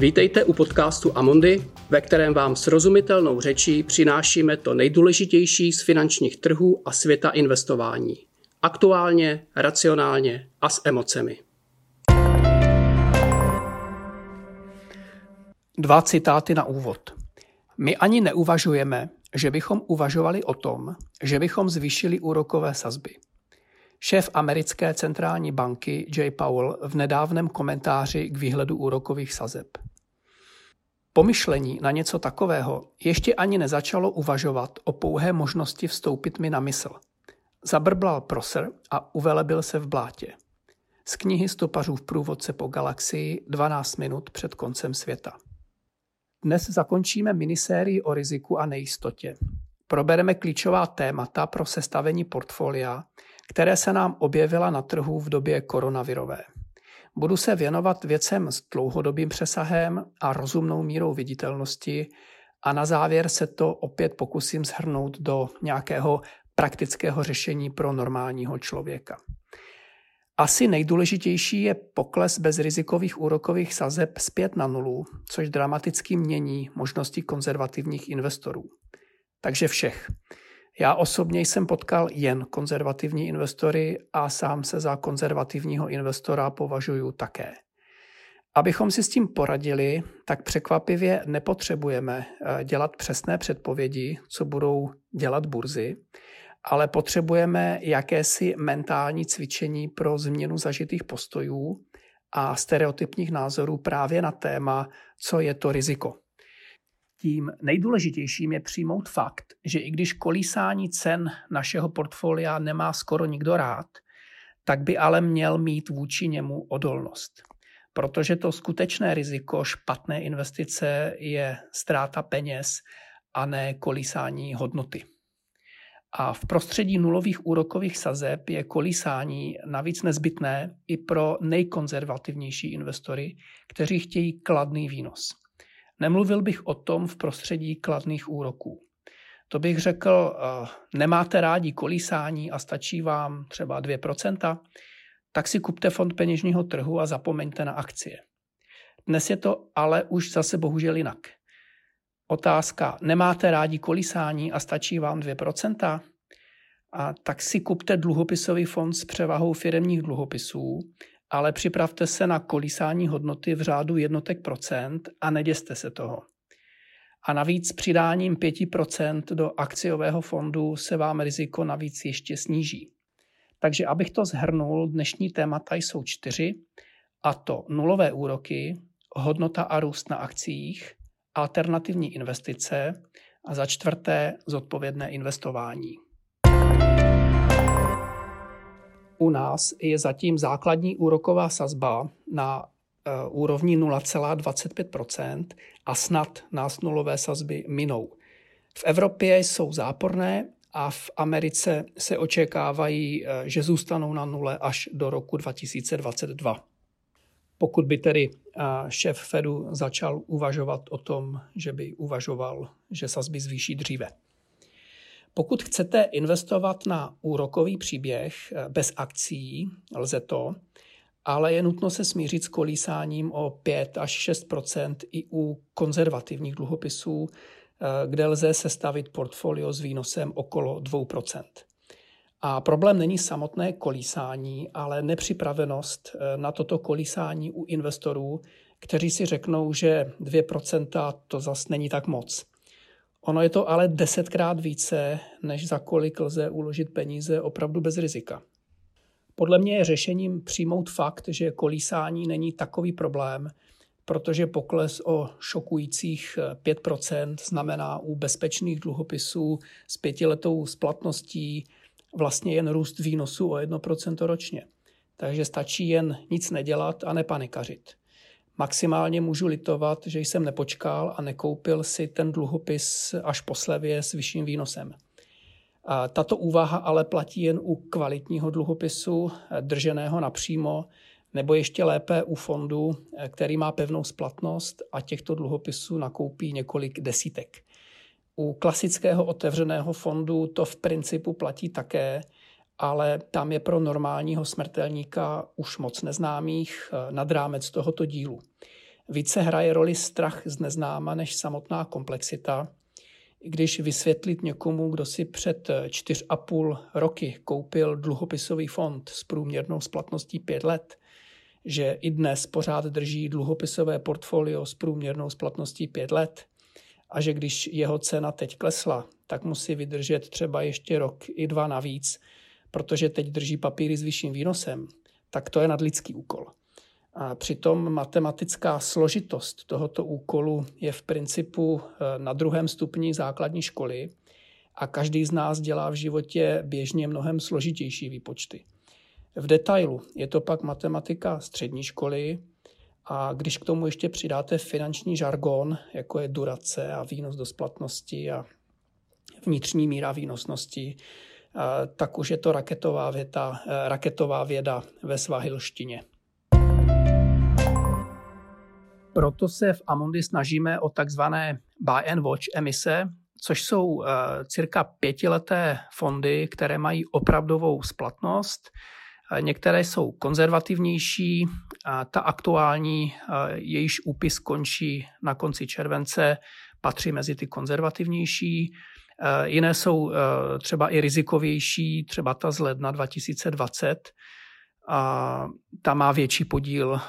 Vítejte u podcastu Amondy, ve kterém vám srozumitelnou řečí přinášíme to nejdůležitější z finančních trhů a světa investování. Aktuálně, racionálně a s emocemi. Dva citáty na úvod. My ani neuvažujeme, že bychom uvažovali o tom, že bychom zvýšili úrokové sazby. Šéf americké centrální banky Jay Powell v nedávném komentáři k výhledu úrokových sazeb. Pomyšlení na něco takového ještě ani nezačalo uvažovat o pouhé možnosti vstoupit mi na mysl. Zabrblal proser a uvelebil se v blátě. Z knihy stopařů v průvodce po galaxii 12 minut před koncem světa. Dnes zakončíme minisérii o riziku a nejistotě. Probereme klíčová témata pro sestavení portfolia, které se nám objevila na trhu v době koronavirové. Budu se věnovat věcem s dlouhodobým přesahem a rozumnou mírou viditelnosti a na závěr se to opět pokusím shrnout do nějakého praktického řešení pro normálního člověka. Asi nejdůležitější je pokles bezrizikových úrokových sazeb zpět na nulu, což dramaticky mění možnosti konzervativních investorů. Takže všech. Já osobně jsem potkal jen konzervativní investory a sám se za konzervativního investora považuji také. Abychom si s tím poradili, tak překvapivě nepotřebujeme eh, dělat přesné předpovědi, co budou dělat burzy, ale potřebujeme jakési mentální cvičení pro změnu zažitých postojů a stereotypních názorů právě na téma, co je to riziko. Tím nejdůležitějším je přijmout fakt, že i když kolísání cen našeho portfolia nemá skoro nikdo rád, tak by ale měl mít vůči němu odolnost. Protože to skutečné riziko špatné investice je ztráta peněz a ne kolísání hodnoty. A v prostředí nulových úrokových sazeb je kolísání navíc nezbytné i pro nejkonzervativnější investory, kteří chtějí kladný výnos. Nemluvil bych o tom v prostředí kladných úroků. To bych řekl, eh, nemáte rádi kolísání a stačí vám třeba 2%, tak si kupte fond peněžního trhu a zapomeňte na akcie. Dnes je to ale už zase bohužel jinak. Otázka, nemáte rádi kolísání a stačí vám 2%? A tak si kupte dluhopisový fond s převahou firemních dluhopisů ale připravte se na kolísání hodnoty v řádu jednotek procent a neděste se toho. A navíc přidáním 5% do akciového fondu se vám riziko navíc ještě sníží. Takže abych to zhrnul, dnešní témata jsou čtyři, a to nulové úroky, hodnota a růst na akcích, alternativní investice a za čtvrté zodpovědné investování. U nás je zatím základní úroková sazba na eh, úrovni 0,25 a snad nás nulové sazby minou. V Evropě jsou záporné a v Americe se očekávají, eh, že zůstanou na nule až do roku 2022. Pokud by tedy eh, šéf Fedu začal uvažovat o tom, že by uvažoval, že sazby zvýší dříve. Pokud chcete investovat na úrokový příběh eh, bez akcí, lze to, ale je nutno se smířit s kolísáním o 5 až 6% i u konzervativních dluhopisů, eh, kde lze sestavit portfolio s výnosem okolo 2% a problém není samotné kolísání, ale nepřipravenost eh, na toto kolísání u investorů, kteří si řeknou, že 2% to zas není tak moc. Ono je to ale desetkrát více, než za kolik lze uložit peníze opravdu bez rizika. Podle mě je řešením přijmout fakt, že kolísání není takový problém, protože pokles o šokujících 5% znamená u bezpečných dluhopisů s pětiletou splatností vlastně jen růst výnosu o 1% ročně. Takže stačí jen nic nedělat a nepanikařit. Maximálně můžu litovat, že jsem nepočkal a nekoupil si ten dluhopis až po slevě s vyšším výnosem. A tato úvaha ale platí jen u kvalitního dluhopisu, drženého napřímo, nebo ještě lépe u fondu, který má pevnou splatnost a těchto dluhopisů nakoupí několik desítek. U klasického otevřeného fondu to v principu platí také, ale tam je pro normálního smrtelníka už moc neznámých eh, nad rámec tohoto dílu. Více hraje roli strach z neznáma než samotná komplexita. Když vysvětlit někomu, kdo si před 4,5 roky koupil dluhopisový fond s průměrnou splatností 5 let, že i dnes pořád drží dluhopisové portfolio s průměrnou splatností 5 let a že když jeho cena teď klesla, tak musí vydržet třeba ještě rok i dva navíc, protože teď drží papíry s vyšším výnosem, tak to je nadlidský úkol. A přitom matematická složitost tohoto úkolu je v principu eh, na druhém stupni základní školy a každý z nás dělá v životě běžně mnohem složitější výpočty. V detailu je to pak matematika střední školy a když k tomu ještě přidáte finanční žargon, jako je durace a výnos do splatnosti a vnitřní míra výnosnosti, tak už je to raketová, věta, eh, raketová věda ve svahilštině. Proto se v Amundi snažíme o takzvané buy and watch emise, což jsou eh, cirka pětileté fondy, které mají opravdovou splatnost. Některé jsou konzervativnější, ta aktuální, jejíž úpis končí na konci července, patří mezi ty konzervativnější. Jiné jsou třeba i rizikovější, třeba ta z ledna 2020, a ta má větší podíl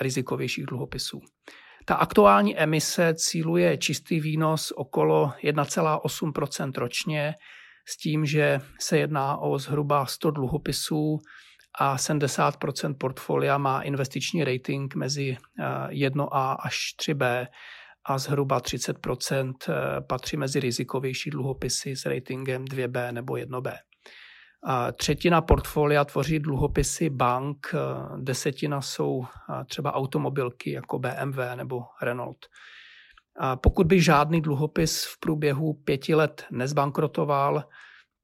rizikovějších dluhopisů. Ta aktuální emise cíluje čistý výnos okolo 1,8% ročně, s tím, že se jedná o zhruba 100 dluhopisů a 70% portfolia má investiční rating mezi 1A až 3B a zhruba 30% patří mezi rizikovější dluhopisy s ratingem 2B nebo 1B. Třetina portfolia tvoří dluhopisy bank, desetina jsou třeba automobilky jako BMW nebo Renault. Pokud by žádný dluhopis v průběhu pěti let nezbankrotoval,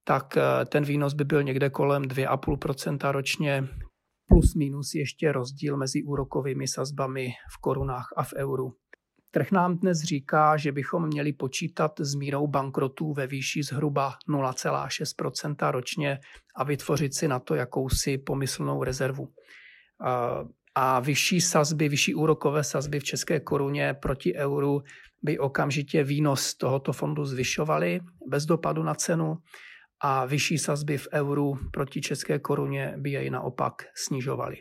tak ten výnos by byl někde kolem 2,5% ročně, plus minus ještě rozdíl mezi úrokovými sazbami v korunách a v euru. Trh nám dnes říká, že bychom měli počítat s mírou bankrotů ve výši zhruba 0,6% ročně a vytvořit si na to jakousi pomyslnou rezervu. A vyšší sazby, vyšší úrokové sazby v české koruně proti euru by okamžitě výnos tohoto fondu zvyšovaly bez dopadu na cenu a vyšší sazby v euru proti české koruně by jej naopak snižovaly.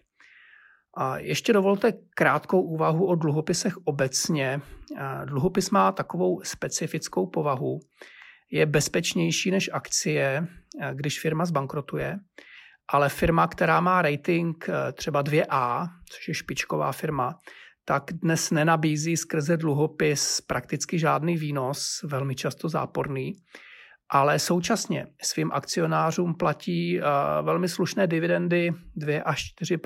A ještě dovolte krátkou úvahu o dluhopisech obecně. Dluhopis má takovou specifickou povahu. Je bezpečnější než akcie, když firma zbankrotuje, ale firma, která má rating třeba 2A, což je špičková firma, tak dnes nenabízí skrze dluhopis prakticky žádný výnos, velmi často záporný, ale současně svým akcionářům platí velmi slušné dividendy 2 až 4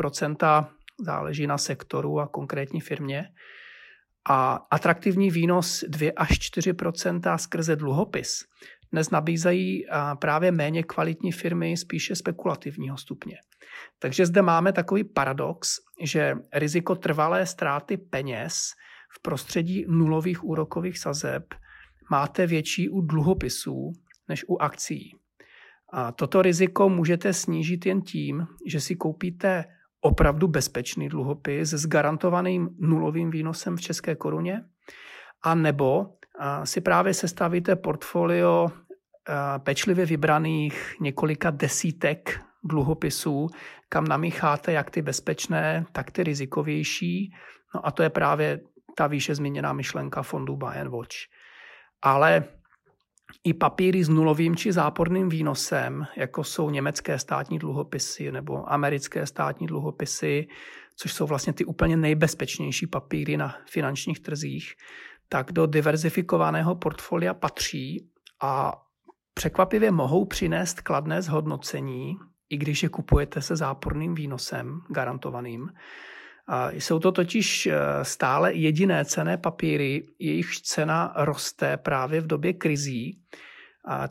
záleží na sektoru a konkrétní firmě. A atraktivní výnos 2 až 4% skrze dluhopis dnes nabízejí právě méně kvalitní firmy spíše spekulativního stupně. Takže zde máme takový paradox, že riziko trvalé ztráty peněz v prostředí nulových úrokových sazeb máte větší u dluhopisů než u akcí. A toto riziko můžete snížit jen tím, že si koupíte opravdu bezpečný dluhopis s garantovaným nulovým výnosem v české koruně, a nebo si právě sestavíte portfolio pečlivě vybraných několika desítek dluhopisů, kam namícháte jak ty bezpečné, tak ty rizikovější. No a to je právě ta výše zmíněná myšlenka fondu Buy and Watch. Ale i papíry s nulovým či záporným výnosem, jako jsou německé státní dluhopisy nebo americké státní dluhopisy, což jsou vlastně ty úplně nejbezpečnější papíry na finančních trzích, tak do diverzifikovaného portfolia patří a překvapivě mohou přinést kladné zhodnocení, i když je kupujete se záporným výnosem garantovaným. Jsou to totiž eh, stále jediné cené papíry, jejichž cena roste právě v době krizí,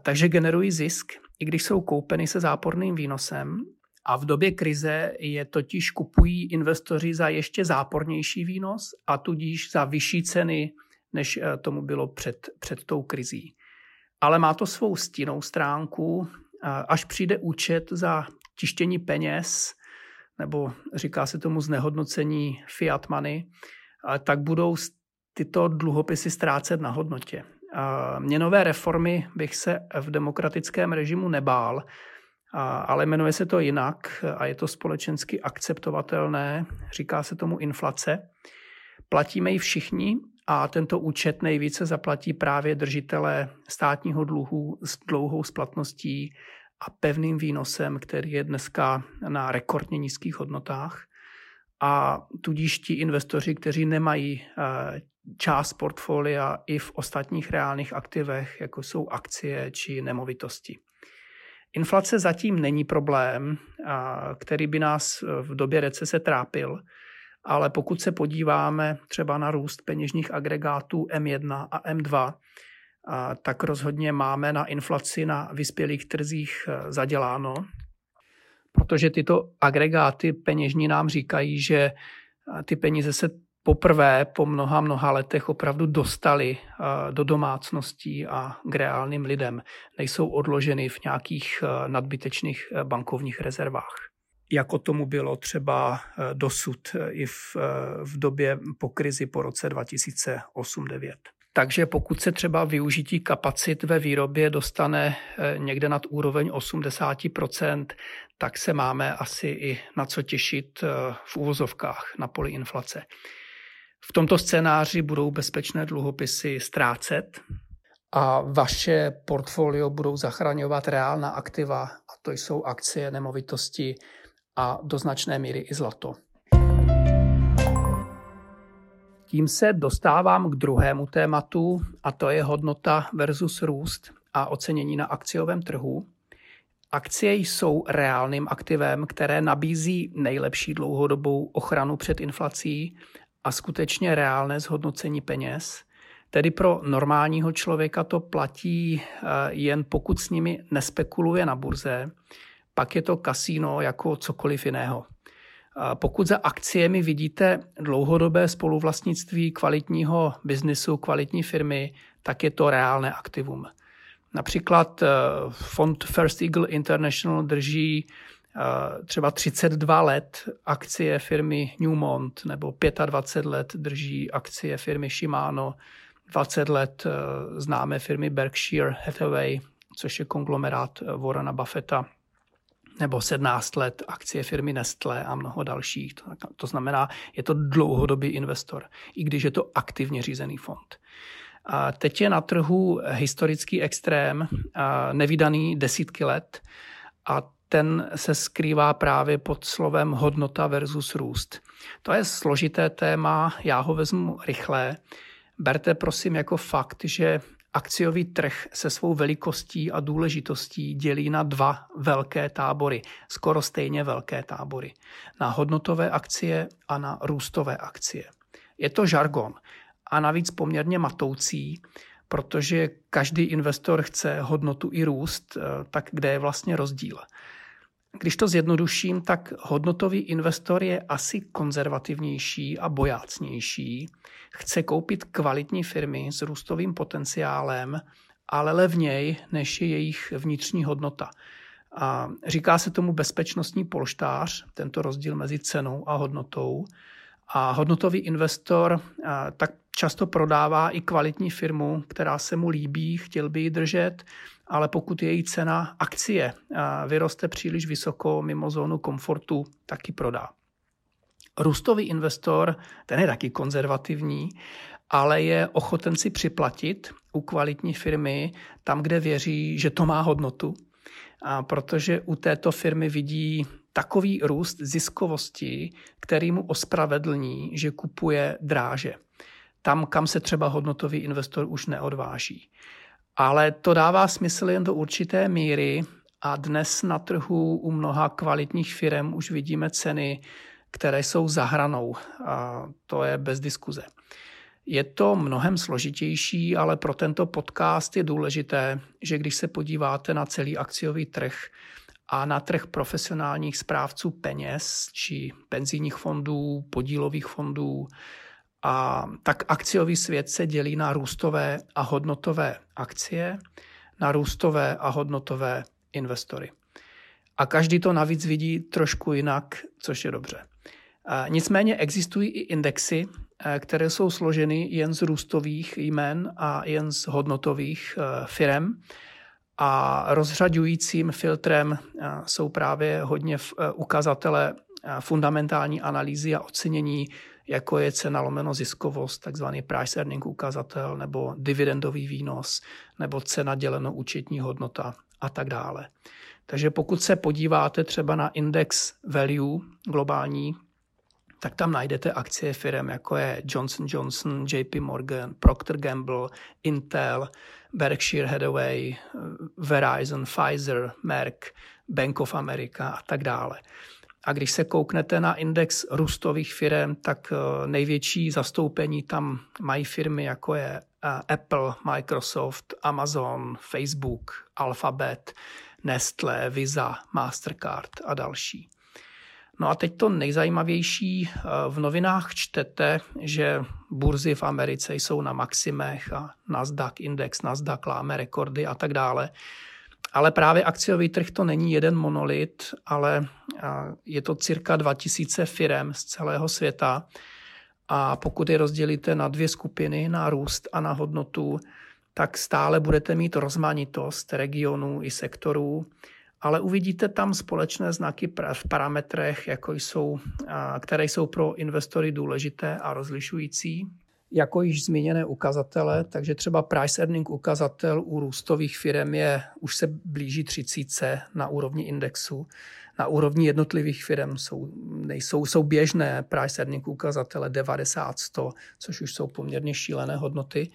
takže generují zisk, i když jsou koupeny se záporným výnosem. A v době krize je totiž kupují investoři za ještě zápornější výnos a tudíž za vyšší ceny, než eh, tomu bylo před, před tou krizí. Ale má to svou stinnou stránku. Až přijde účet za tištění peněz, nebo říká se tomu znehodnocení fiat money, tak budou tyto dluhopisy ztrácet na hodnotě. Měnové reformy bych se v demokratickém režimu nebál, ale jmenuje se to jinak a je to společensky akceptovatelné. Říká se tomu inflace. Platíme ji všichni a tento účet nejvíce zaplatí právě držitelé státního dluhu s dlouhou splatností a pevným výnosem, který je dneska na rekordně nízkých hodnotách. A tudíž ti investoři, kteří nemají eh, část portfolia i v ostatních reálných aktivech, jako jsou akcie či nemovitosti. Inflace zatím není problém, který by nás v době recese trápil, ale pokud se podíváme třeba na růst peněžních agregátů M1 a M2, tak rozhodně máme na inflaci na vyspělých trzích e, zaděláno, protože tyto agregáty peněžní nám říkají, že e, ty peníze se poprvé po mnoha, mnoha letech opravdu dostali eh, do domácností a k reálným lidem. Nejsou odloženy v nějakých eh, nadbytečných eh, bankovních rezervách. Jako tomu bylo třeba dosud i v, v době po krizi po roce 2008-2009. Takže pokud se třeba využití kapacit ve výrobě dostane někde nad úroveň 80%, tak se máme asi i na co těšit v úvozovkách na poli inflace. V tomto scénáři budou bezpečné dluhopisy ztrácet a vaše portfolio budou zachraňovat reálná aktiva, a to jsou akcie, nemovitosti a do značné míry i zlato. Tím se dostávám k druhému tématu, a to je hodnota versus růst a ocenění na akciovém trhu. Akcie jsou reálným aktivem, které nabízí nejlepší dlouhodobou ochranu před inflací a skutečně reálné zhodnocení peněz. Tedy pro normálního člověka to platí eh, jen pokud s nimi nespekuluje na burze, pak je to kasíno jako cokoliv jiného. Pokud za akciemi vidíte dlouhodobé spoluvlastnictví kvalitního biznisu, kvalitní firmy, tak je to reálné aktivum. Například eh, fond First Eagle International drží třeba 32 let akcie firmy Newmont nebo 25 let drží akcie firmy Shimano, 20 let eh, známé firmy Berkshire Hathaway, což je konglomerát eh, Warrena Buffetta, nebo 17 let akcie firmy Nestlé a mnoho dalších. To, to znamená, je to dlouhodobý investor, i když je to aktivně řízený fond. A teď je na trhu historický extrém, nevydaný desítky let a ten se skrývá právě pod slovem hodnota versus růst. To je složité téma, já ho vezmu rychle. Berte prosím jako fakt, že akciový trh se svou velikostí a důležitostí dělí na dva velké tábory, skoro stejně velké tábory. Na hodnotové akcie a na růstové akcie. Je to žargon a navíc poměrně matoucí, protože každý investor chce hodnotu i růst, eh, tak kde je vlastně rozdíl? Když to zjednoduším, tak hodnotový investor je asi konzervativnější a bojácnější. Chce koupit kvalitní firmy s růstovým potenciálem, ale levněji, než je jejich vnitřní hodnota. A říká se tomu bezpečnostní polštář, tento rozdíl mezi cenou a hodnotou. A hodnotový investor tak často prodává i kvalitní firmu, která se mu líbí, chtěl by ji držet, ale pokud její cena akcie vyroste příliš vysoko mimo zónu komfortu, taky prodá. Růstový investor, ten je taky konzervativní, ale je ochoten si připlatit u kvalitní firmy tam, kde věří, že to má hodnotu, a protože u této firmy vidí takový růst ziskovosti, který mu ospravedlní, že kupuje dráže. Tam, kam se třeba hodnotový investor už neodváží. Ale to dává smysl jen do určité míry a dnes na trhu u mnoha kvalitních firm už vidíme ceny, které jsou za hranou. A to je bez diskuze. Je to mnohem složitější, ale pro tento podcast je důležité, že když se podíváte na celý akciový trh a na trh profesionálních správců peněz či penzijních fondů, podílových fondů, a tak akciový svět se dělí na růstové a hodnotové akcie, na růstové a hodnotové investory. A každý to navíc vidí trošku jinak, což je dobře. Nicméně existují i indexy, které jsou složeny jen z růstových jmen a jen z hodnotových firm. A rozřadujícím filtrem jsou právě hodně ukazatele fundamentální analýzy a ocenění, jako je cena lomeno ziskovost, takzvaný price earning ukazatel, nebo dividendový výnos, nebo cena děleno účetní hodnota a tak dále. Takže pokud se podíváte třeba na index value globální, tak tam najdete akcie firm, jako je Johnson Johnson, JP Morgan, Procter Gamble, Intel, Berkshire Hathaway, Verizon, Pfizer, Merck, Bank of America a tak dále. A když se kouknete na index růstových firm, tak eh, největší zastoupení tam mají firmy jako je eh, Apple, Microsoft, Amazon, Facebook, Alphabet, Nestlé, Visa, Mastercard a další. No a teď to nejzajímavější, eh, v novinách čtete, že burzy v Americe jsou na maximech a Nasdaq index, Nasdaq láme rekordy a tak dále. Ale právě akciový trh to není jeden monolit, ale je to cirka 2000 firm z celého světa. A pokud je rozdělíte na dvě skupiny, na růst a na hodnotu, tak stále budete mít rozmanitost regionů i sektorů, ale uvidíte tam společné znaky v parametrech, jako jsou, které jsou pro investory důležité a rozlišující jako již zmíněné ukazatele, takže třeba price earning ukazatel u růstových firm je, už se blíží 30 na úrovni indexu. Na úrovni jednotlivých firm jsou, nejsou, jsou běžné price earning ukazatele 90-100, což už jsou poměrně šílené hodnoty.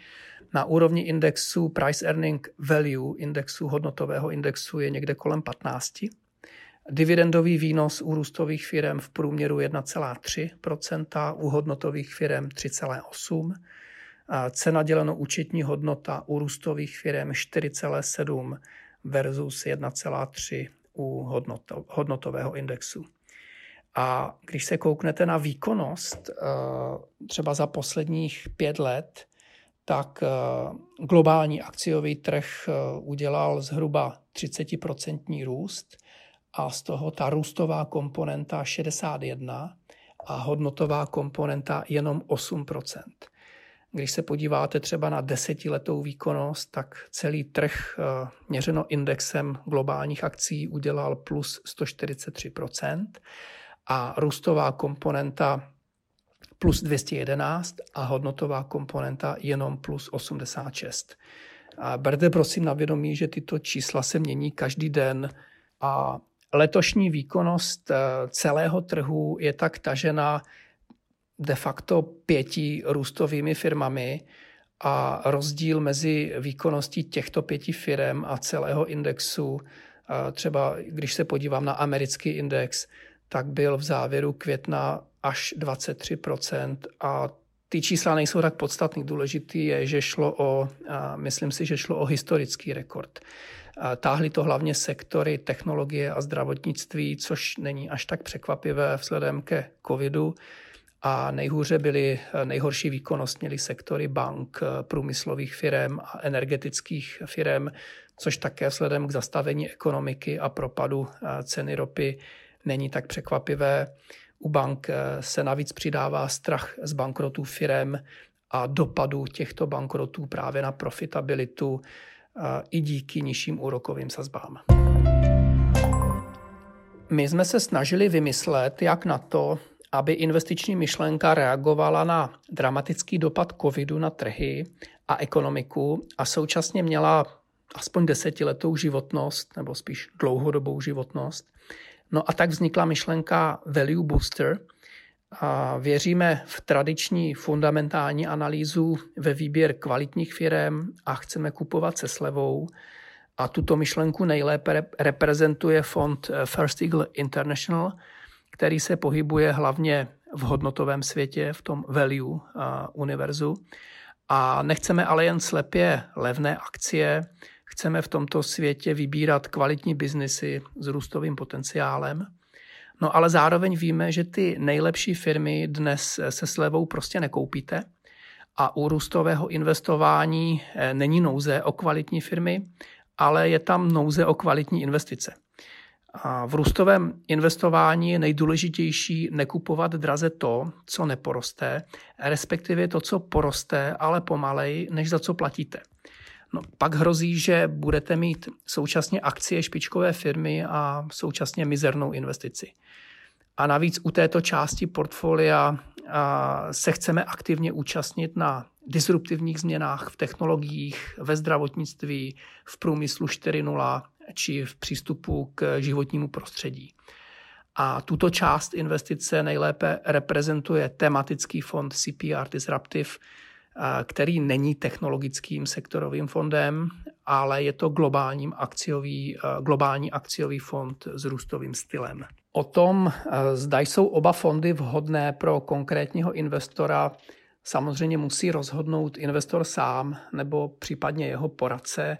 Na úrovni indexu price earning value, indexu hodnotového indexu je někde kolem 15. Dividendový výnos u růstových firm v průměru 1,3% u hodnotových firm 3,8 Cena děleno účetní hodnota u růstových firm 4,7 versus 1,3 u hodnotového indexu. A když se kouknete na výkonnost třeba za posledních pět let, tak globální akciový trh udělal zhruba 30% růst a z toho ta růstová komponenta 61 a hodnotová komponenta jenom 8% Když se podíváte třeba na desetiletou výkonnost, tak celý trh eh, měřeno indexem globálních akcí udělal plus 143% a růstová komponenta plus 211 a hodnotová komponenta jenom plus 86. A berte prosím na vědomí, že tyto čísla se mění každý den a letošní výkonnost eh, celého trhu je tak tažena de facto pěti růstovými firmami a rozdíl mezi výkonností těchto pěti firm a celého indexu, eh, třeba když se podívám na americký index, tak byl v závěru května až 23% a ty čísla nejsou tak podstatný. Důležitý je, že šlo o, myslím si, že šlo o historický rekord. Táhly to hlavně sektory technologie a zdravotnictví, což není až tak překvapivé vzhledem ke covidu. A nejhůře byly, nejhorší výkonnost měly sektory bank, průmyslových firm a energetických firm, což také vzhledem k zastavení ekonomiky a propadu ceny ropy není tak překvapivé. U bank se navíc přidává strach z bankrotů firm a dopadu těchto bankrotů právě na profitabilitu i díky nižším úrokovým sazbám. My jsme se snažili vymyslet, jak na to, aby investiční myšlenka reagovala na dramatický dopad covidu na trhy a ekonomiku a současně měla aspoň desetiletou životnost, nebo spíš dlouhodobou životnost. No a tak vznikla myšlenka Value Booster – a věříme v tradiční fundamentální analýzu ve výběr kvalitních firm a chceme kupovat se slevou. A tuto myšlenku nejlépe reprezentuje fond eh, First Eagle International, který se pohybuje hlavně v hodnotovém světě, v tom value univerzu. A nechceme ale jen slepě levné akcie, chceme v tomto světě vybírat kvalitní biznesy s růstovým potenciálem – No ale zároveň víme, že ty nejlepší firmy dnes se slevou prostě nekoupíte a u růstového investování eh, není nouze o kvalitní firmy, ale je tam nouze o kvalitní investice. A v růstovém investování je nejdůležitější nekupovat draze to, co neporoste, respektive to, co poroste, ale pomalej, než za co platíte. No, pak hrozí, že budete mít současně akcie špičkové firmy a současně mizernou investici. A navíc u této části portfolia se chceme aktivně účastnit na disruptivních změnách v technologiích, ve zdravotnictví, v průmyslu 4.0 či v přístupu k životnímu prostředí. A tuto část investice nejlépe reprezentuje tematický fond CPR Disruptive, který není technologickým sektorovým fondem, ale je to globálním akciový, globální akciový fond s růstovým stylem. O tom, zda jsou oba fondy vhodné pro konkrétního investora, samozřejmě musí rozhodnout investor sám nebo případně jeho poradce.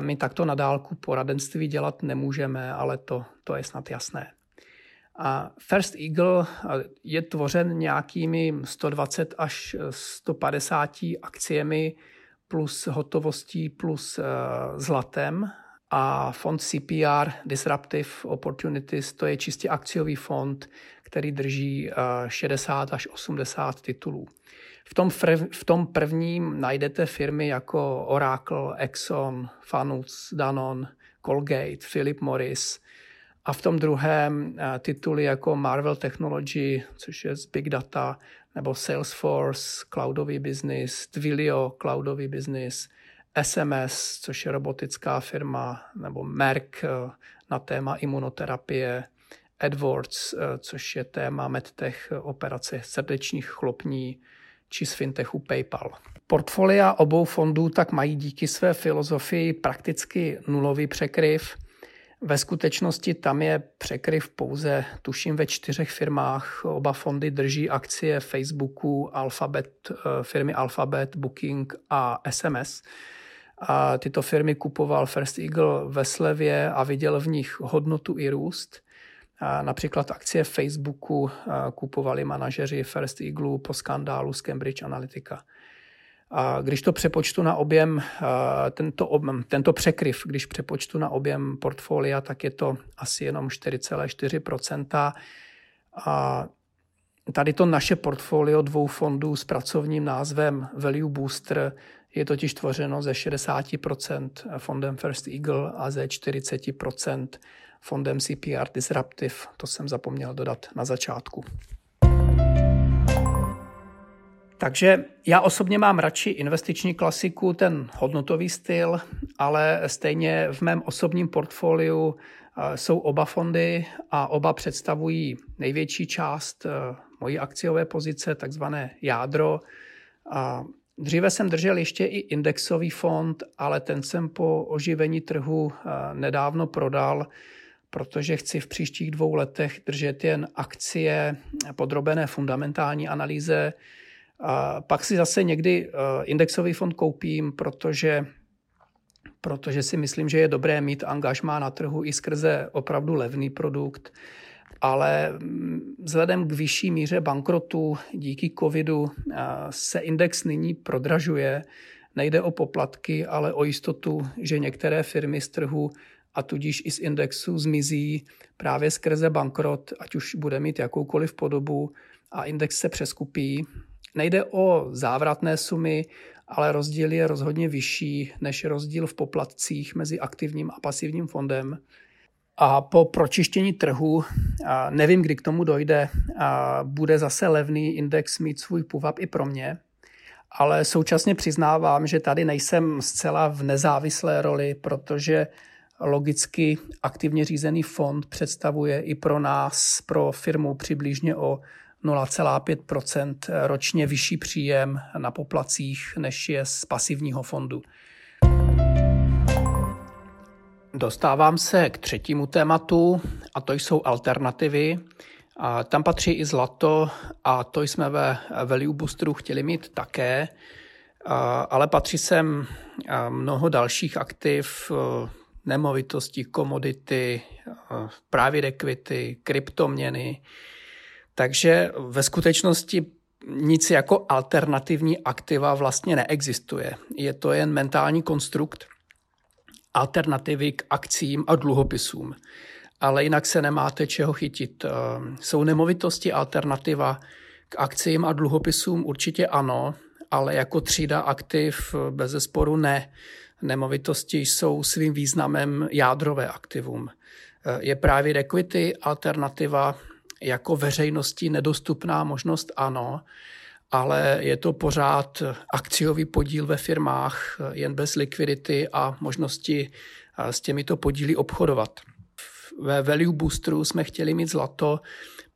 My takto na dálku poradenství dělat nemůžeme, ale to, to je snad jasné. A First Eagle je tvořen nějakými 120 až 150 akciemi plus hotovostí plus eh, zlatem. A fond CPR Disruptive Opportunities to je čistě akciový fond, který drží 60 eh, až 80 titulů. V tom, v tom prvním najdete firmy jako Oracle, Exxon, Fanus, Danon, Colgate, Philip Morris – a v tom druhém eh, tituly jako Marvel Technology, což je z Big Data, nebo Salesforce, cloudový business, Twilio, cloudový business, SMS, což je robotická firma, nebo Merck eh, na téma imunoterapie, AdWords, eh, což je téma medtech operace srdečních chlopní, či z fintechu PayPal. Portfolia obou fondů tak mají díky své filozofii prakticky nulový překryv – ve skutečnosti tam je překryv pouze, tuším, ve čtyřech firmách. Oba fondy drží akcie Facebooku, Alphabet, eh, firmy Alphabet, Booking a SMS. A tyto firmy kupoval First Eagle ve slevě a viděl v nich hodnotu i růst. A například akcie Facebooku eh, kupovali manažeři First Eagle po skandálu z Cambridge Analytica. A když to přepočtu na objem, tento, tento překryv, když přepočtu na objem portfolia, tak je to asi jenom 4,4% A tady to naše portfolio dvou fondů s pracovním názvem Value Booster je totiž tvořeno ze 60% fondem First Eagle a ze 40% fondem CPR Disruptive. To jsem zapomněl dodat na začátku. Takže já osobně mám radši investiční klasiku, ten hodnotový styl, ale stejně v mém osobním portfoliu eh, jsou oba fondy a oba představují největší část eh, mojí akciové pozice, takzvané jádro. A dříve jsem držel ještě i indexový fond, ale ten jsem po oživení trhu eh, nedávno prodal, protože chci v příštích dvou letech držet jen akcie podrobené fundamentální analýze, a pak si zase někdy eh, indexový fond koupím, protože, protože si myslím, že je dobré mít angažmá na trhu i skrze opravdu levný produkt. Ale mm, vzhledem k vyšší míře bankrotu díky covidu eh, se index nyní prodražuje. Nejde o poplatky, ale o jistotu, že některé firmy z trhu a tudíž i z indexu zmizí právě skrze bankrot, ať už bude mít jakoukoliv podobu a index se přeskupí Nejde o závratné sumy, ale rozdíl je rozhodně vyšší než rozdíl v poplatcích mezi aktivním a pasivním fondem. A po pročištění trhu, nevím, kdy k tomu dojde, bude zase levný index mít svůj půvab i pro mě, ale současně přiznávám, že tady nejsem zcela v nezávislé roli, protože logicky aktivně řízený fond představuje i pro nás, pro firmu přibližně o 0,5% ročně vyšší příjem na poplacích, než je z pasivního fondu. Dostávám se k třetímu tématu a to jsou alternativy. A tam patří i zlato a to jsme ve Value Boosteru chtěli mít také, ale patří sem mnoho dalších aktiv, nemovitosti, komodity, právě equity, kryptoměny, takže ve skutečnosti nic jako alternativní aktiva vlastně neexistuje. Je to jen mentální konstrukt alternativy k akcím a dluhopisům. ale jinak se nemáte čeho chytit. Jsou nemovitosti alternativa k akcím a dluhopisům? Určitě ano, ale jako třída aktiv bez zesporu ne. Nemovitosti jsou svým významem jádrové aktivum. Je právě equity alternativa jako veřejnosti nedostupná možnost ano, ale je to pořád akciový podíl ve firmách, jen bez likvidity a možnosti s těmito podíly obchodovat. Ve Value Boosteru jsme chtěli mít zlato,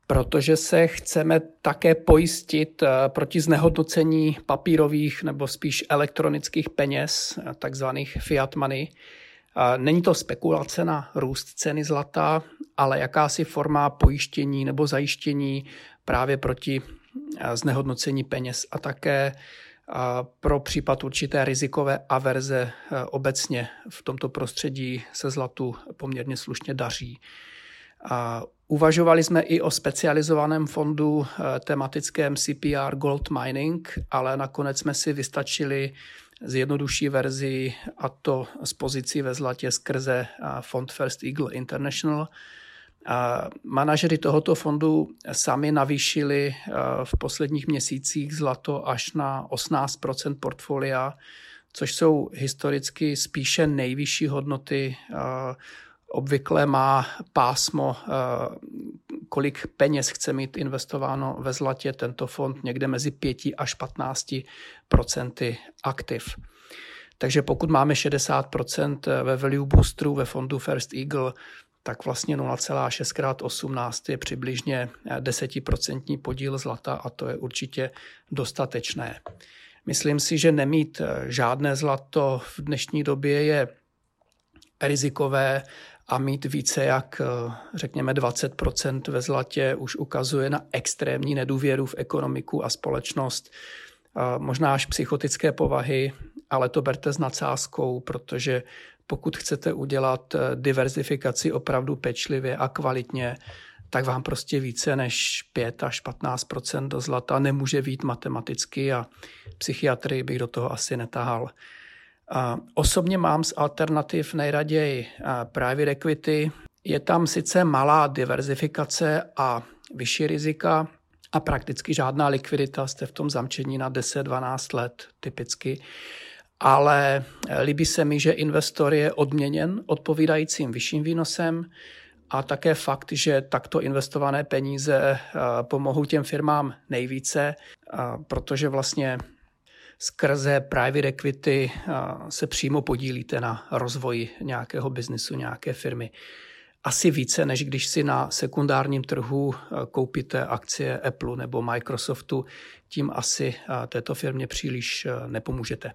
protože se chceme také pojistit eh, proti znehodnocení papírových nebo spíš elektronických peněz, eh, takzvaných fiat money. Není to spekulace na růst ceny zlata, ale jakási forma pojištění nebo zajištění právě proti eh, znehodnocení peněz a také pro případ určité rizikové averze obecně v tomto prostředí se zlatu poměrně slušně daří. Uvažovali jsme i o specializovaném fondu eh, tematickém CPR Gold Mining, ale nakonec jsme si vystačili z jednodušší verzi a to z pozicí ve zlatě skrze fond First Eagle International. Manažery tohoto fondu sami navýšili v posledních měsících zlato až na 18% portfolia, což jsou historicky spíše nejvyšší hodnoty obvykle má pásmo, kolik peněz chce mít investováno ve zlatě tento fond někde mezi 5 až 15 procenty aktiv. Takže pokud máme 60% ve value boosteru ve fondu First Eagle, tak vlastně 0,6 x 18 je přibližně 10% podíl zlata a to je určitě dostatečné. Myslím si, že nemít žádné zlato v dnešní době je rizikové a mít více jak, eh, řekněme, 20% ve zlatě už ukazuje na extrémní nedůvěru v ekonomiku a společnost, možná až psychotické povahy, ale to berte s nadsázkou, protože pokud chcete udělat eh, diverzifikaci opravdu pečlivě a kvalitně, tak vám prostě více než 5 až 15% do zlata nemůže být matematicky a psychiatrii bych do toho asi netahal. Osobně mám z alternativ nejraději private equity. Je tam sice malá diverzifikace a vyšší rizika a prakticky žádná likvidita, jste v tom zamčení na 10-12 let typicky. Ale líbí se mi, že investor je odměněn odpovídajícím vyšším výnosem a také fakt, že takto investované peníze pomohou těm firmám nejvíce, protože vlastně skrze private equity se přímo podílíte na rozvoji nějakého biznesu, nějaké firmy. Asi více, než když si na sekundárním trhu koupíte akcie Apple nebo Microsoftu, tím asi této firmě příliš nepomůžete.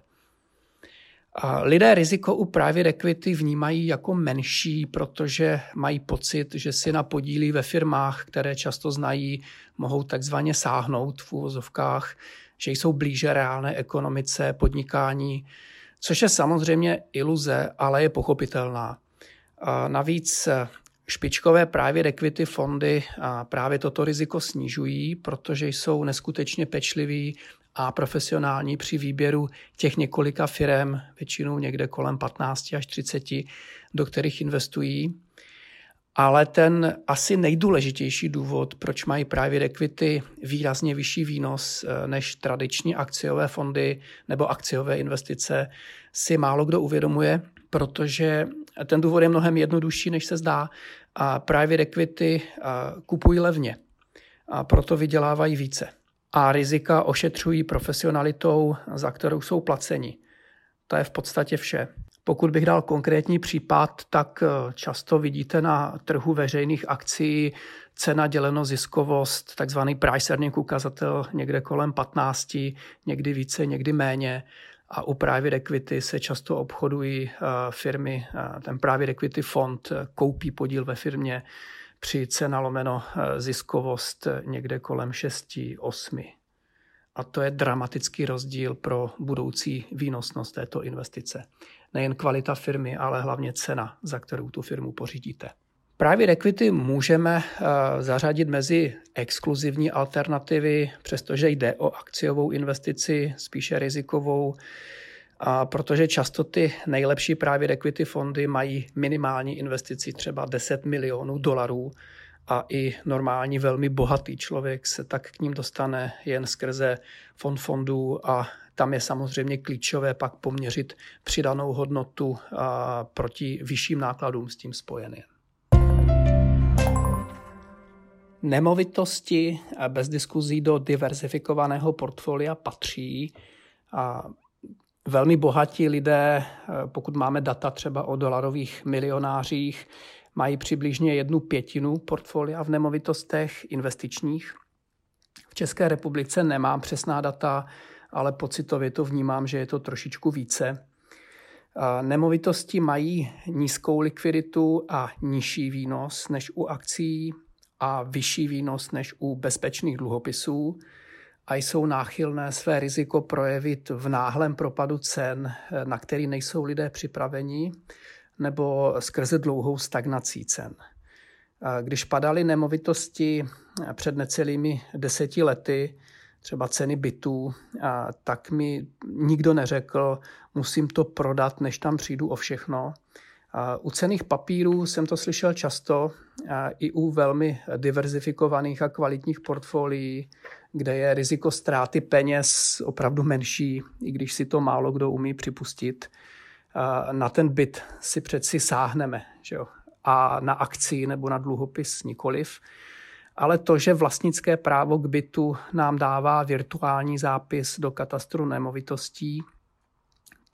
Lidé riziko u private equity vnímají jako menší, protože mají pocit, že si na podílí ve firmách, které často znají, mohou takzvaně sáhnout v úvozovkách, že jsou blíže reálné ekonomice, podnikání, což je samozřejmě iluze, ale je pochopitelná. Navíc špičkové právě equity fondy právě toto riziko snižují, protože jsou neskutečně pečliví a profesionální při výběru těch několika firm, většinou někde kolem 15 až 30, do kterých investují. Ale ten asi nejdůležitější důvod, proč mají právě equity výrazně vyšší výnos eh, než tradiční akciové fondy nebo akciové investice, si málo kdo uvědomuje, protože ten důvod je mnohem jednodušší, než se zdá. A private equity eh, kupují levně a proto vydělávají více. A rizika ošetřují profesionalitou, za kterou jsou placeni. To je v podstatě vše. Pokud bych dal konkrétní případ, tak eh, často vidíte na trhu veřejných akcí cena děleno ziskovost, takzvaný price earning ukazatel někde kolem 15, někdy více, někdy méně. A u private equity se často obchodují eh, firmy, eh, ten private equity fond koupí podíl ve firmě při cena lomeno ziskovost někde kolem 6, 8. A to je dramatický rozdíl pro budoucí výnosnost této investice nejen kvalita firmy, ale hlavně cena, za kterou tu firmu pořídíte. Private equity můžeme eh, zařadit mezi exkluzivní alternativy, přestože jde o akciovou investici, spíše rizikovou. a protože často ty nejlepší právě equity fondy mají minimální investici třeba 10 milionů dolarů a i normální velmi bohatý člověk se tak k ním dostane jen skrze fond fondů a tam je samozřejmě klíčové pak poměřit přidanou hodnotu proti vyšším nákladům s tím spojeným. Nemovitosti bez diskuzí do diverzifikovaného portfolia patří. A velmi bohatí lidé, pokud máme data třeba o dolarových milionářích, mají přibližně jednu pětinu portfolia v nemovitostech investičních. V České republice nemám přesná data, ale pocitově to vnímám, že je to trošičku více. Nemovitosti mají nízkou likviditu a nižší výnos než u akcí a vyšší výnos než u bezpečných dluhopisů a jsou náchylné své riziko projevit v náhlém propadu cen, na který nejsou lidé připraveni, nebo skrze dlouhou stagnací cen. Když padaly nemovitosti před necelými deseti lety, třeba ceny bytů, tak mi nikdo neřekl, musím to prodat, než tam přijdu o všechno. U cených papírů jsem to slyšel často, i u velmi diverzifikovaných a kvalitních portfolií, kde je riziko ztráty peněz opravdu menší, i když si to málo kdo umí připustit. Na ten byt si přeci sáhneme, že jo? a na akci nebo na dluhopis nikoliv. Ale to, že vlastnické právo k bytu nám dává virtuální zápis do katastru nemovitostí,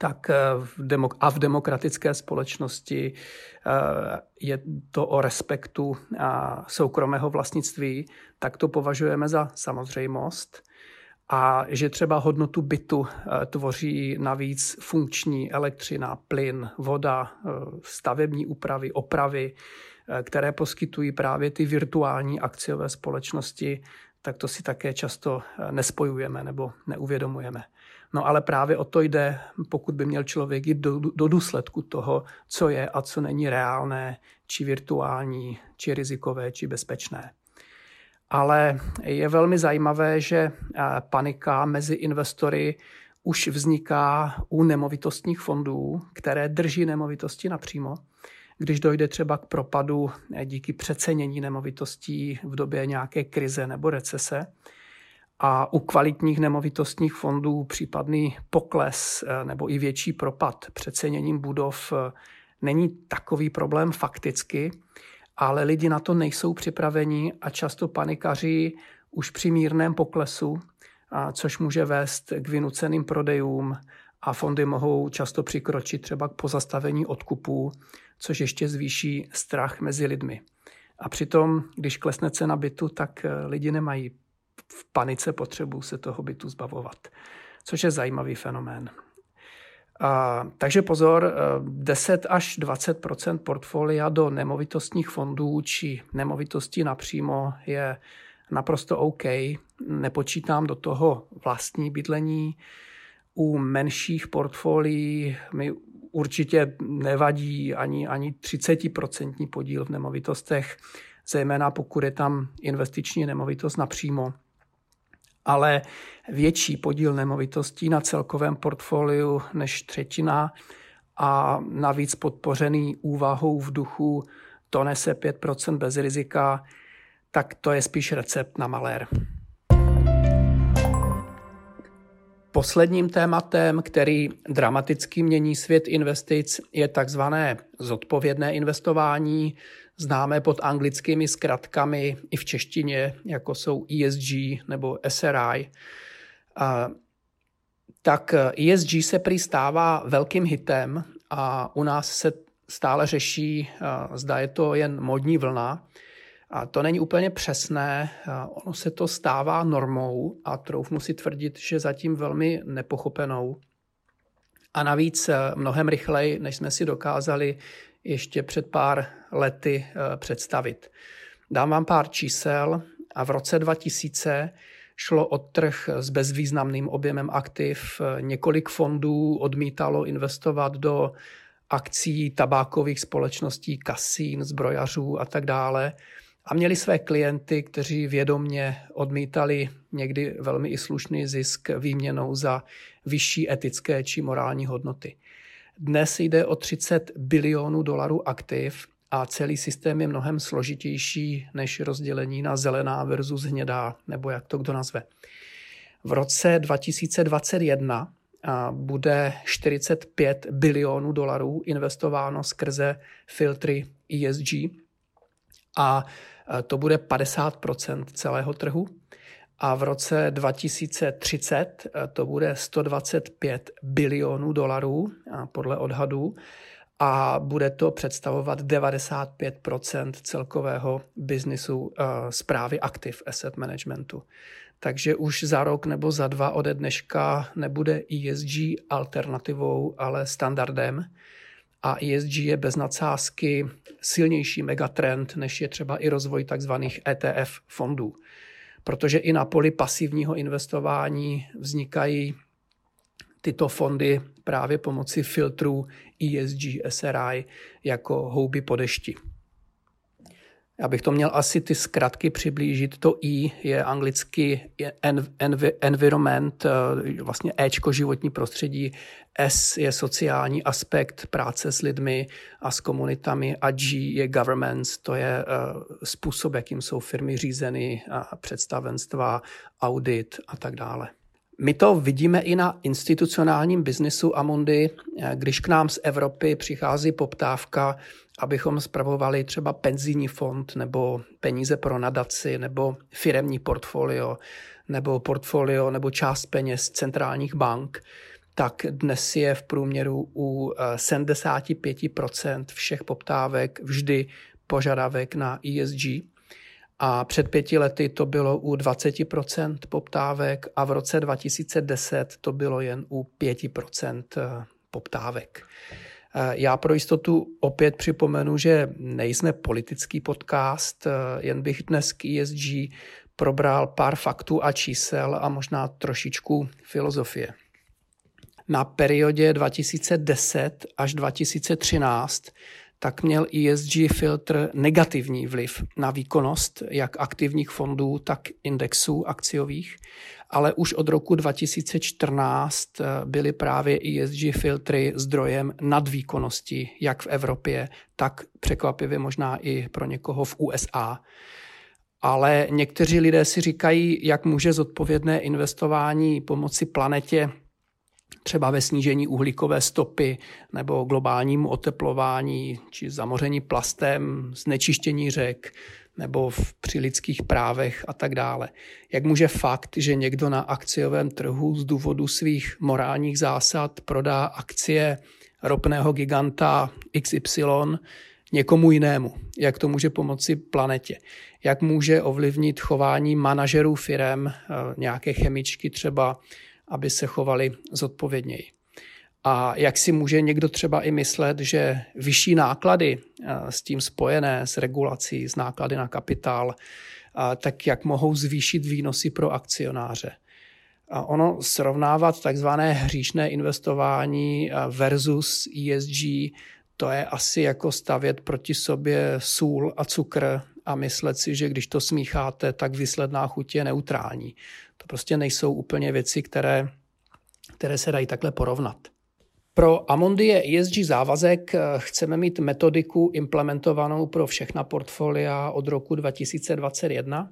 tak eh, v demok- a v demokratické společnosti eh, je to o respektu a soukromého vlastnictví, tak to považujeme za samozřejmost. A že třeba hodnotu bytu eh, tvoří navíc funkční elektřina, plyn, voda, stavební úpravy, opravy, které poskytují právě ty virtuální akciové společnosti, tak to si také často nespojujeme nebo neuvědomujeme. No ale právě o to jde, pokud by měl člověk jít do, do důsledku toho, co je a co není reálné, či virtuální, či rizikové, či bezpečné. Ale je velmi zajímavé, že eh, panika mezi investory už vzniká u nemovitostních fondů, které drží nemovitosti napřímo. Když dojde třeba k propadu eh, díky přecenění nemovitostí v době nějaké krize nebo recese, a u kvalitních nemovitostních fondů případný pokles eh, nebo i větší propad přeceněním budov eh, není takový problém fakticky, ale lidi na to nejsou připraveni a často panikaří už při mírném poklesu, což může vést k vynuceným prodejům a fondy mohou často přikročit třeba k pozastavení odkupů, což ještě zvýší strach mezi lidmi. A přitom, když klesne cena bytu, tak eh, lidi nemají v panice potřebu se toho bytu zbavovat, což je zajímavý fenomén. A, takže pozor, 10 eh, až 20% portfolia do nemovitostních fondů či nemovitostí napřímo je naprosto OK. Nepočítám do toho vlastní bydlení. U menších portfolií mi určitě nevadí ani, ani 30% podíl v nemovitostech, zejména pokud je tam investiční nemovitost napřímo ale větší podíl nemovitostí na celkovém portfoliu než třetina a navíc podpořený úvahou v duchu to nese 5% bez rizika, tak to je spíš recept na malér. Posledním tématem, který dramaticky mění svět investic, je takzvané zodpovědné investování, známé pod anglickými zkratkami i v češtině, jako jsou ESG nebo SRI. Tak ESG se prý stává velkým hitem a u nás se stále řeší, zda je to jen modní vlna. A to není úplně přesné, ono se to stává normou a troufnu si tvrdit, že zatím velmi nepochopenou. A navíc mnohem rychleji, než jsme si dokázali ještě před pár lety eh, představit. Dám vám pár čísel a v roce 2000 šlo o trh s bezvýznamným objemem aktiv. Několik fondů odmítalo investovat do akcí tabákových společností, kasín, zbrojařů a tak dále. A měli své klienty, kteří vědomně odmítali někdy velmi i slušný zisk výměnou za vyšší etické či morální hodnoty. Dnes jde o 30 bilionů dolarů aktiv a celý systém je mnohem složitější než rozdělení na zelená versus hnědá, nebo jak to kdo nazve. V roce 2021 bude 45 bilionů dolarů investováno skrze filtry ESG a to bude 50% celého trhu. A v roce 2030 to bude 125 bilionů dolarů podle odhadů a bude to představovat 95% celkového biznisu zprávy aktiv asset managementu. Takže už za rok nebo za dva ode dneška nebude ESG alternativou, ale standardem. A ESG je bez nadsázky silnější megatrend, než je třeba i rozvoj tzv. ETF fondů. Protože i na poli pasivního investování vznikají tyto fondy právě pomocí filtrů ESG SRI jako houby po dešti. Já bych to měl asi ty zkratky přiblížit. To I je anglicky environment, eh, vlastně Ečko životní prostředí, S je sociální aspekt práce s lidmi a s komunitami a G je governments, to je eh, způsob, jakým jsou firmy řízeny, představenstva, audit a tak dále. My to vidíme i na institucionálním biznisu Amundi, když k nám z Evropy přichází poptávka, abychom spravovali třeba penzijní fond nebo peníze pro nadaci nebo firemní portfolio nebo portfolio nebo část peněz centrálních bank, tak dnes je v průměru u 75% eh, všech poptávek vždy požadavek na ESG a před pěti lety to bylo u 20% poptávek a v roce 2010 to bylo jen u 5% eh, poptávek. Eh, já pro jistotu opět připomenu, že nejsme politický podcast, eh, jen bych dnes k ESG probral pár faktů a čísel a možná trošičku filozofie. Na periodě 2010 až 2013 tak měl ESG filtr negativní vliv na výkonnost jak aktivních fondů, tak indexů akciových, ale už od roku 2014 eh, byly právě ESG filtry zdrojem nadvýkonnosti jak v Evropě, tak překvapivě možná i pro někoho v USA. Ale někteří lidé si říkají, jak může zodpovědné investování pomoci planetě třeba ve snížení uhlíkové stopy nebo globálnímu oteplování či zamoření plastem, znečištění řek nebo v, při lidských právech a tak dále. Jak může fakt, že někdo na akciovém trhu z důvodu svých morálních zásad prodá akcie ropného giganta XY někomu jinému? Jak to může pomoci planetě? Jak může ovlivnit chování manažerů firem, eh, nějaké chemičky třeba, aby se chovali zodpovědněji. A jak si může někdo třeba i myslet, že vyšší náklady eh, s tím spojené, s regulací, s náklady na kapitál, tak jak mohou zvýšit výnosy pro akcionáře. A ono srovnávat takzvané hříšné investování eh, versus ESG, to je asi jako stavět proti sobě sůl a cukr a myslet si, že když to smícháte, tak výsledná chuť je neutrální. To prostě nejsou úplně věci, které, které se dají takhle porovnat. Pro Amondi je ESG závazek. Chceme mít metodiku implementovanou pro všechna portfolia od roku 2021.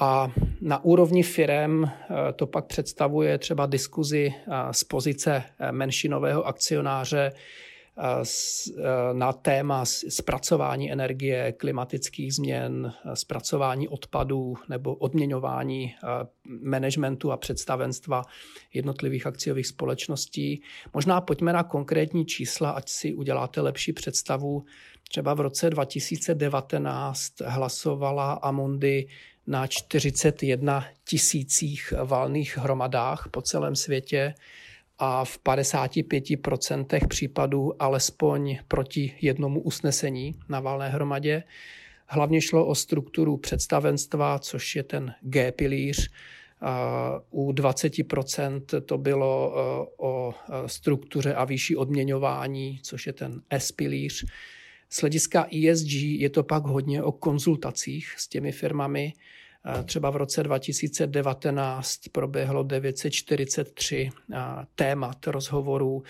A na úrovni firem eh, to pak představuje třeba diskuzi eh, z pozice eh, menšinového akcionáře, Eh, na téma zpracování energie, klimatických změn, zpracování odpadů nebo odměňování managementu a představenstva jednotlivých akciových společností. Možná pojďme na konkrétní čísla, ať si uděláte lepší představu. Třeba v roce 2019 hlasovala Amundi na 41 tisících valných hromadách po celém světě a v 55% případů alespoň proti jednomu usnesení na valné hromadě. Hlavně šlo o strukturu představenstva, což je ten G pilíř. U 20% to bylo e, o e, struktuře a výši odměňování, což je ten S pilíř. Z hlediska ESG je to pak hodně o konzultacích s těmi firmami. Třeba v roce 2019 proběhlo 943 témat rozhovorů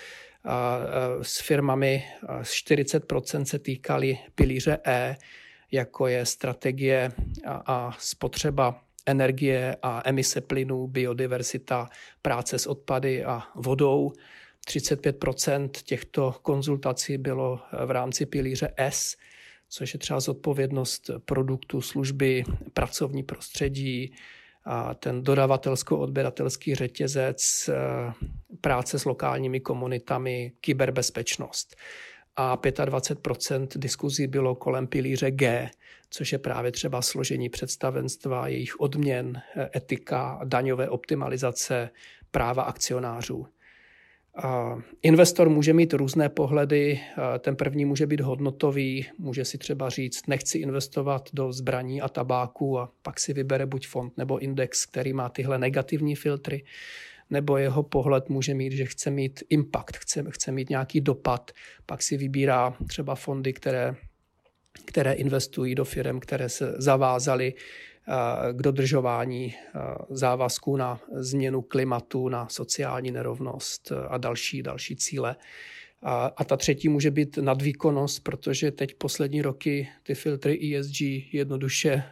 s firmami. 40% se týkaly pilíře E, jako je strategie a spotřeba energie a emise plynů, biodiverzita, práce s odpady a vodou. 35% těchto konzultací bylo v rámci pilíře S, což je třeba zodpovědnost produktu, služby, pracovní prostředí, a ten dodavatelsko-odběratelský řetězec, eh, práce s lokálními komunitami, kyberbezpečnost. A 25% diskuzí bylo kolem pilíře G, což je právě třeba složení představenstva, jejich odměn, eh, etika, daňové optimalizace, práva akcionářů. Investor může mít různé pohledy. Ten první může být hodnotový, může si třeba říct, nechci investovat do zbraní a tabáku a pak si vybere buď fond nebo index, který má tyhle negativní filtry, nebo jeho pohled může mít, že chce mít impact, chce, chce mít nějaký dopad, pak si vybírá třeba fondy, které, které investují do firm, které se zavázaly k dodržování závazků na změnu klimatu, na sociální nerovnost a další, další cíle. A, a ta třetí může být nadvýkonnost, protože teď poslední roky ty filtry ESG jednoduše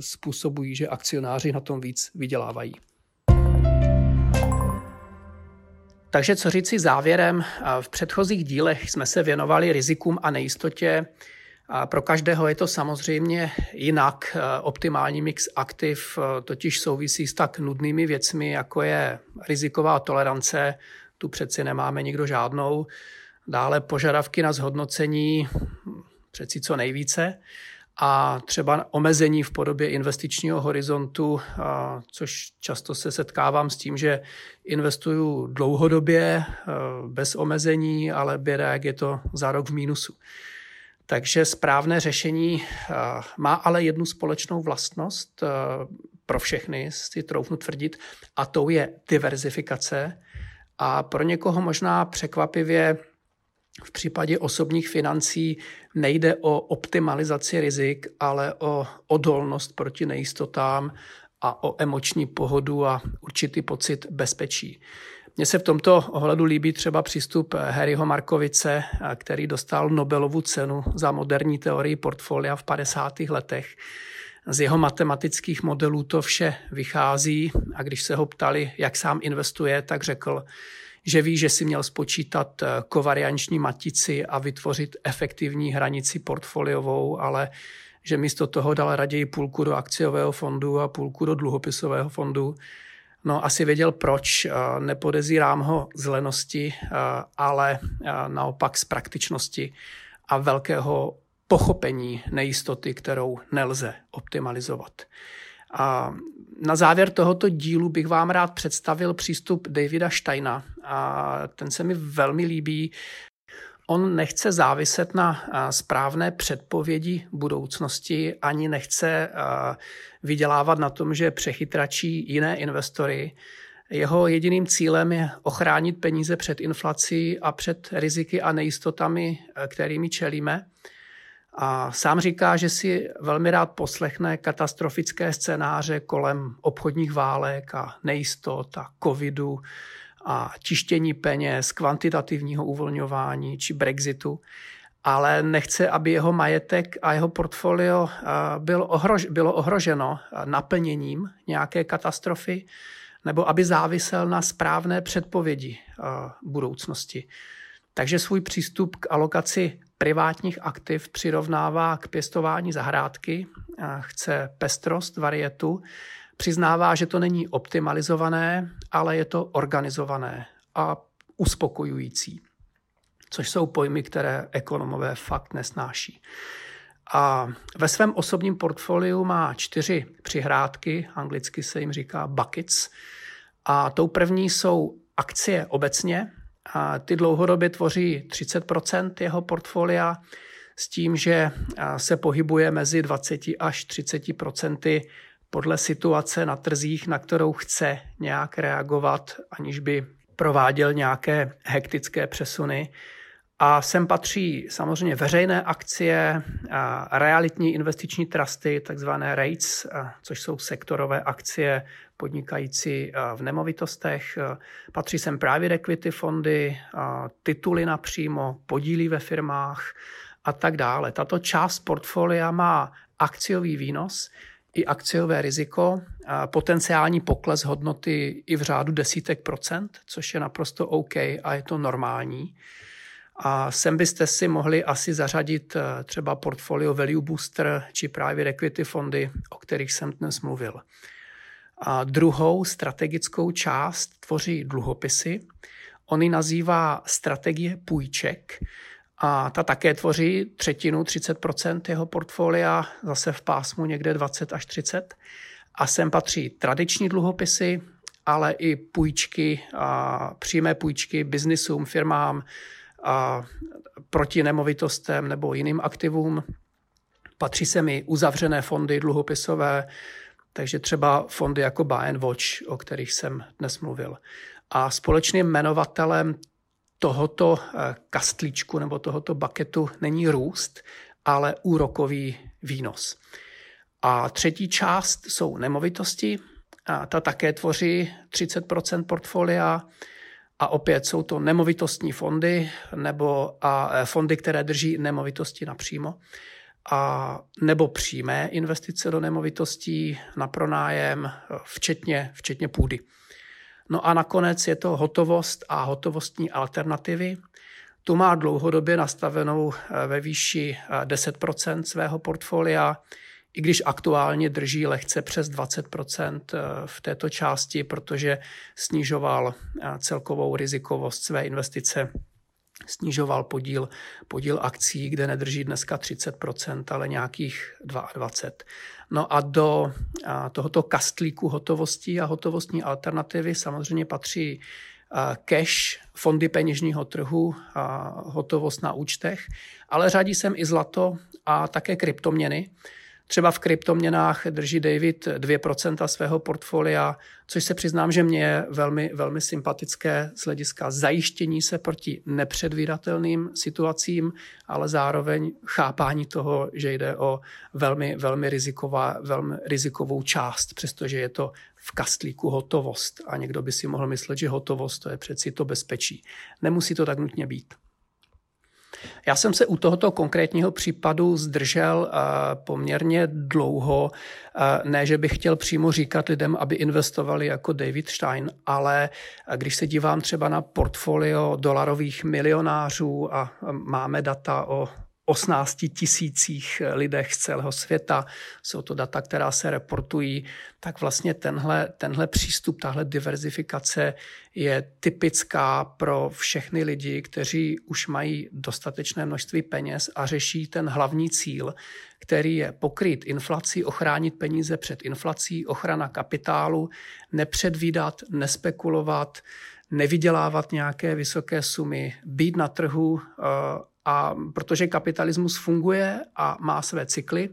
způsobují, že akcionáři na tom víc vydělávají. Takže co říci závěrem, v předchozích dílech jsme se věnovali rizikům a nejistotě pro každého je to samozřejmě jinak. Eh, optimální mix aktiv eh, totiž souvisí s tak nudnými věcmi, jako je riziková tolerance, tu přeci nemáme nikdo žádnou. Dále požadavky na zhodnocení, přeci co nejvíce. A třeba omezení v podobě investičního horizontu, což často se setkávám s tím, že investuju dlouhodobě, eh, bez omezení, ale běda, jak je to za rok v mínusu. Takže správné řešení eh, má ale jednu společnou vlastnost eh, pro všechny, si troufnu tvrdit, a tou je diverzifikace. A pro někoho možná překvapivě v případě osobních financí nejde o optimalizaci rizik, ale o odolnost proti nejistotám a o emoční pohodu a určitý pocit bezpečí. Mně se v tomto ohledu líbí třeba přístup Harryho Markovice, který dostal Nobelovu cenu za moderní teorii portfolia v 50. letech. Z jeho matematických modelů to vše vychází a když se ho ptali, jak sám investuje, tak řekl, že ví, že si měl spočítat kovarianční matici a vytvořit efektivní hranici portfoliovou, ale že místo toho dal raději půlku do akciového fondu a půlku do dluhopisového fondu No, asi věděl proč. Nepodezírám ho z lenosti, ale naopak z praktičnosti a velkého pochopení nejistoty, kterou nelze optimalizovat. A na závěr tohoto dílu bych vám rád představil přístup Davida Steina. A ten se mi velmi líbí. On nechce záviset na správné předpovědi budoucnosti, ani nechce vydělávat na tom, že přechytračí jiné investory. Jeho jediným cílem je ochránit peníze před inflací a před riziky a nejistotami, kterými čelíme. A sám říká, že si velmi rád poslechne katastrofické scénáře kolem obchodních válek a nejistot a covidu, a tištění peněz, kvantitativního uvolňování či Brexitu, ale nechce, aby jeho majetek a jeho portfolio byl ohrož, bylo ohroženo naplněním nějaké katastrofy nebo aby závisel na správné předpovědi budoucnosti. Takže svůj přístup k alokaci privátních aktiv přirovnává k pěstování zahrádky, chce pestrost, varietu, Přiznává, že to není optimalizované, ale je to organizované a uspokojující, což jsou pojmy, které ekonomové fakt nesnáší. A ve svém osobním portfoliu má čtyři přihrádky, anglicky se jim říká buckets. A tou první jsou akcie obecně. A ty dlouhodobě tvoří 30% jeho portfolia s tím, že se pohybuje mezi 20 až 30 podle situace na trzích, na kterou chce nějak reagovat, aniž by prováděl nějaké hektické přesuny. A sem patří samozřejmě veřejné akcie, realitní investiční trusty, takzvané REITs, což jsou sektorové akcie podnikající v nemovitostech. Patří sem private equity fondy, tituly napřímo, podíly ve firmách a tak dále. Tato část portfolia má akciový výnos i akciové riziko, potenciální pokles hodnoty i v řádu desítek procent, což je naprosto OK a je to normální. A sem byste si mohli asi zařadit eh, třeba portfolio Value Booster či private equity fondy, o kterých jsem dnes mluvil. A druhou strategickou část tvoří dluhopisy. On ji nazývá strategie půjček a ta také tvoří třetinu, 30% jeho portfolia, zase v pásmu někde 20 až 30. A sem patří tradiční dluhopisy, ale i půjčky, a přímé půjčky biznisům, firmám, a proti nemovitostem nebo jiným aktivům. Patří se mi uzavřené fondy dluhopisové, takže třeba fondy jako Buy and Watch, o kterých jsem dnes mluvil. A společným jmenovatelem tohoto eh, kastlíčku nebo tohoto baketu není růst, ale úrokový výnos. A třetí část jsou nemovitosti. A ta také tvoří 30% portfolia. A opět jsou to nemovitostní fondy nebo a eh, fondy, které drží nemovitosti napřímo. A nebo přímé investice do nemovitostí na pronájem, eh, včetně, včetně půdy. No a nakonec je to hotovost a hotovostní alternativy. Tu má dlouhodobě nastavenou eh, ve výši 10% svého portfolia i když aktuálně drží lehce přes 20 eh, v této části, protože snižoval eh, celkovou rizikovost své investice snižoval podíl, podíl akcí, kde nedrží dneska 30%, ale nějakých 22%. No a do tohoto kastlíku hotovostí a hotovostní alternativy samozřejmě patří cash, fondy peněžního trhu, a hotovost na účtech, ale řadí sem i zlato a také kryptoměny. Třeba v kryptoměnách drží David 2% svého portfolia, což se přiznám, že mě je velmi, velmi sympatické z hlediska zajištění se proti nepředvídatelným situacím, ale zároveň chápání toho, že jde o velmi, velmi, riziková, velmi rizikovou část, přestože je to v kastlíku hotovost. A někdo by si mohl myslet, že hotovost to je přeci to bezpečí. Nemusí to tak nutně být. Já jsem se u tohoto konkrétního případu zdržel eh, poměrně dlouho. Eh, ne, že bych chtěl přímo říkat lidem, aby investovali jako David Stein, ale eh, když se dívám třeba na portfolio dolarových milionářů a máme data o 18 tisících lidech z celého světa, jsou to data, která se reportují, tak vlastně tenhle, tenhle přístup, tahle diverzifikace je typická pro všechny lidi, kteří už mají dostatečné množství peněz a řeší ten hlavní cíl, který je pokryt inflaci, ochránit peníze před inflací, ochrana kapitálu, nepředvídat, nespekulovat, nevydělávat nějaké vysoké sumy, být na trhu eh, a protože kapitalismus funguje a má své cykly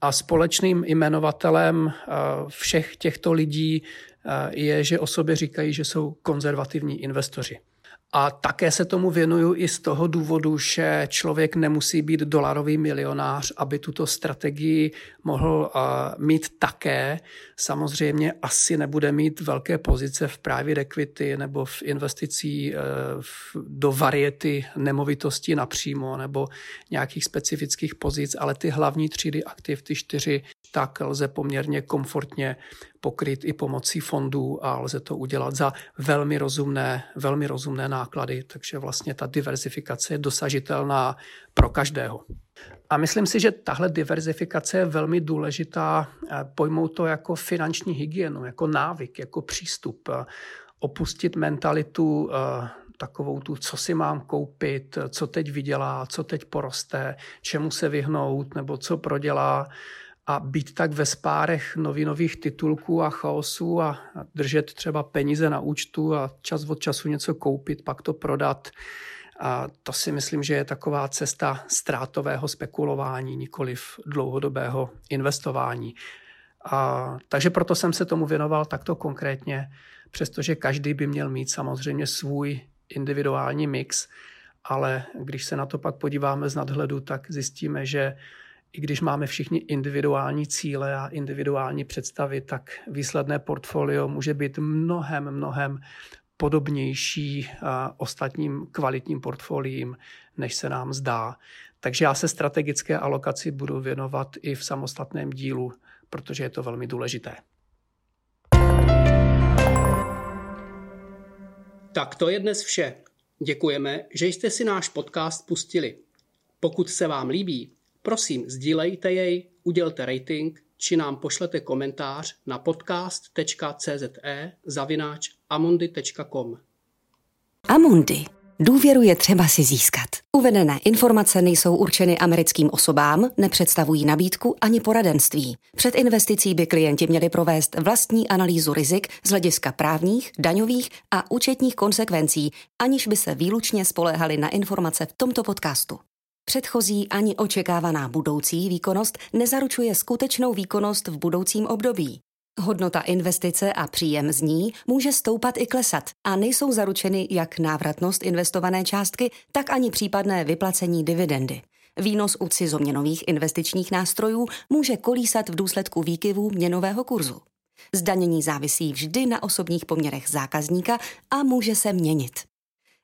a společným jmenovatelem eh, všech těchto lidí eh, je, že o sobě říkají, že jsou konzervativní investoři. A také se tomu věnuju i z toho důvodu, že člověk nemusí být dolarový milionář, aby tuto strategii mohl uh, mít také. Samozřejmě asi nebude mít velké pozice v private equity nebo v investicí uh, do variety nemovitostí napřímo nebo nějakých specifických pozic, ale ty hlavní třídy aktiv, ty čtyři, tak lze poměrně komfortně pokryt i pomocí fondů a lze to udělat za velmi rozumné, velmi rozumné náklady, takže vlastně ta diverzifikace je dosažitelná pro každého. A myslím si, že tahle diverzifikace je velmi důležitá eh, pojmout to jako finanční hygienu, jako návyk, jako přístup. Eh, opustit mentalitu eh, takovou tu, co si mám koupit, co teď vydělá, co teď poroste, čemu se vyhnout nebo co prodělá a být tak ve spárech novinových titulků a chaosu a držet třeba peníze na účtu a čas od času něco koupit, pak to prodat. A to si myslím, že je taková cesta ztrátového spekulování, nikoliv dlouhodobého investování. A, takže proto jsem se tomu věnoval takto konkrétně, přestože každý by měl mít samozřejmě svůj individuální mix ale když se na to pak podíváme z nadhledu, tak zjistíme, že i když máme všichni individuální cíle a individuální představy, tak výsledné portfolio může být mnohem, mnohem podobnější ostatním kvalitním portfoliím, než se nám zdá. Takže já se strategické alokaci budu věnovat i v samostatném dílu, protože je to velmi důležité. Tak to je dnes vše. Děkujeme, že jste si náš podcast pustili. Pokud se vám líbí, prosím sdílejte jej, udělte rating či nám pošlete komentář na podcast.cze zavináč amundi.com. Amundi. Důvěru je třeba si získat. Uvedené informace nejsou určeny americkým osobám, nepředstavují nabídku ani poradenství. Před investicí by klienti měli provést vlastní analýzu rizik z hlediska právních, daňových a účetních konsekvencí, aniž by se výlučně spoléhali na informace v tomto podcastu. Předchozí ani očekávaná budoucí výkonnost nezaručuje skutečnou výkonnost v budoucím období. Hodnota investice a příjem z ní může stoupat i klesat a nejsou zaručeny jak návratnost investované částky, tak ani případné vyplacení dividendy. Výnos u cizoměnových investičních nástrojů může kolísat v důsledku výkyvů měnového kurzu. Zdanění závisí vždy na osobních poměrech zákazníka a může se měnit.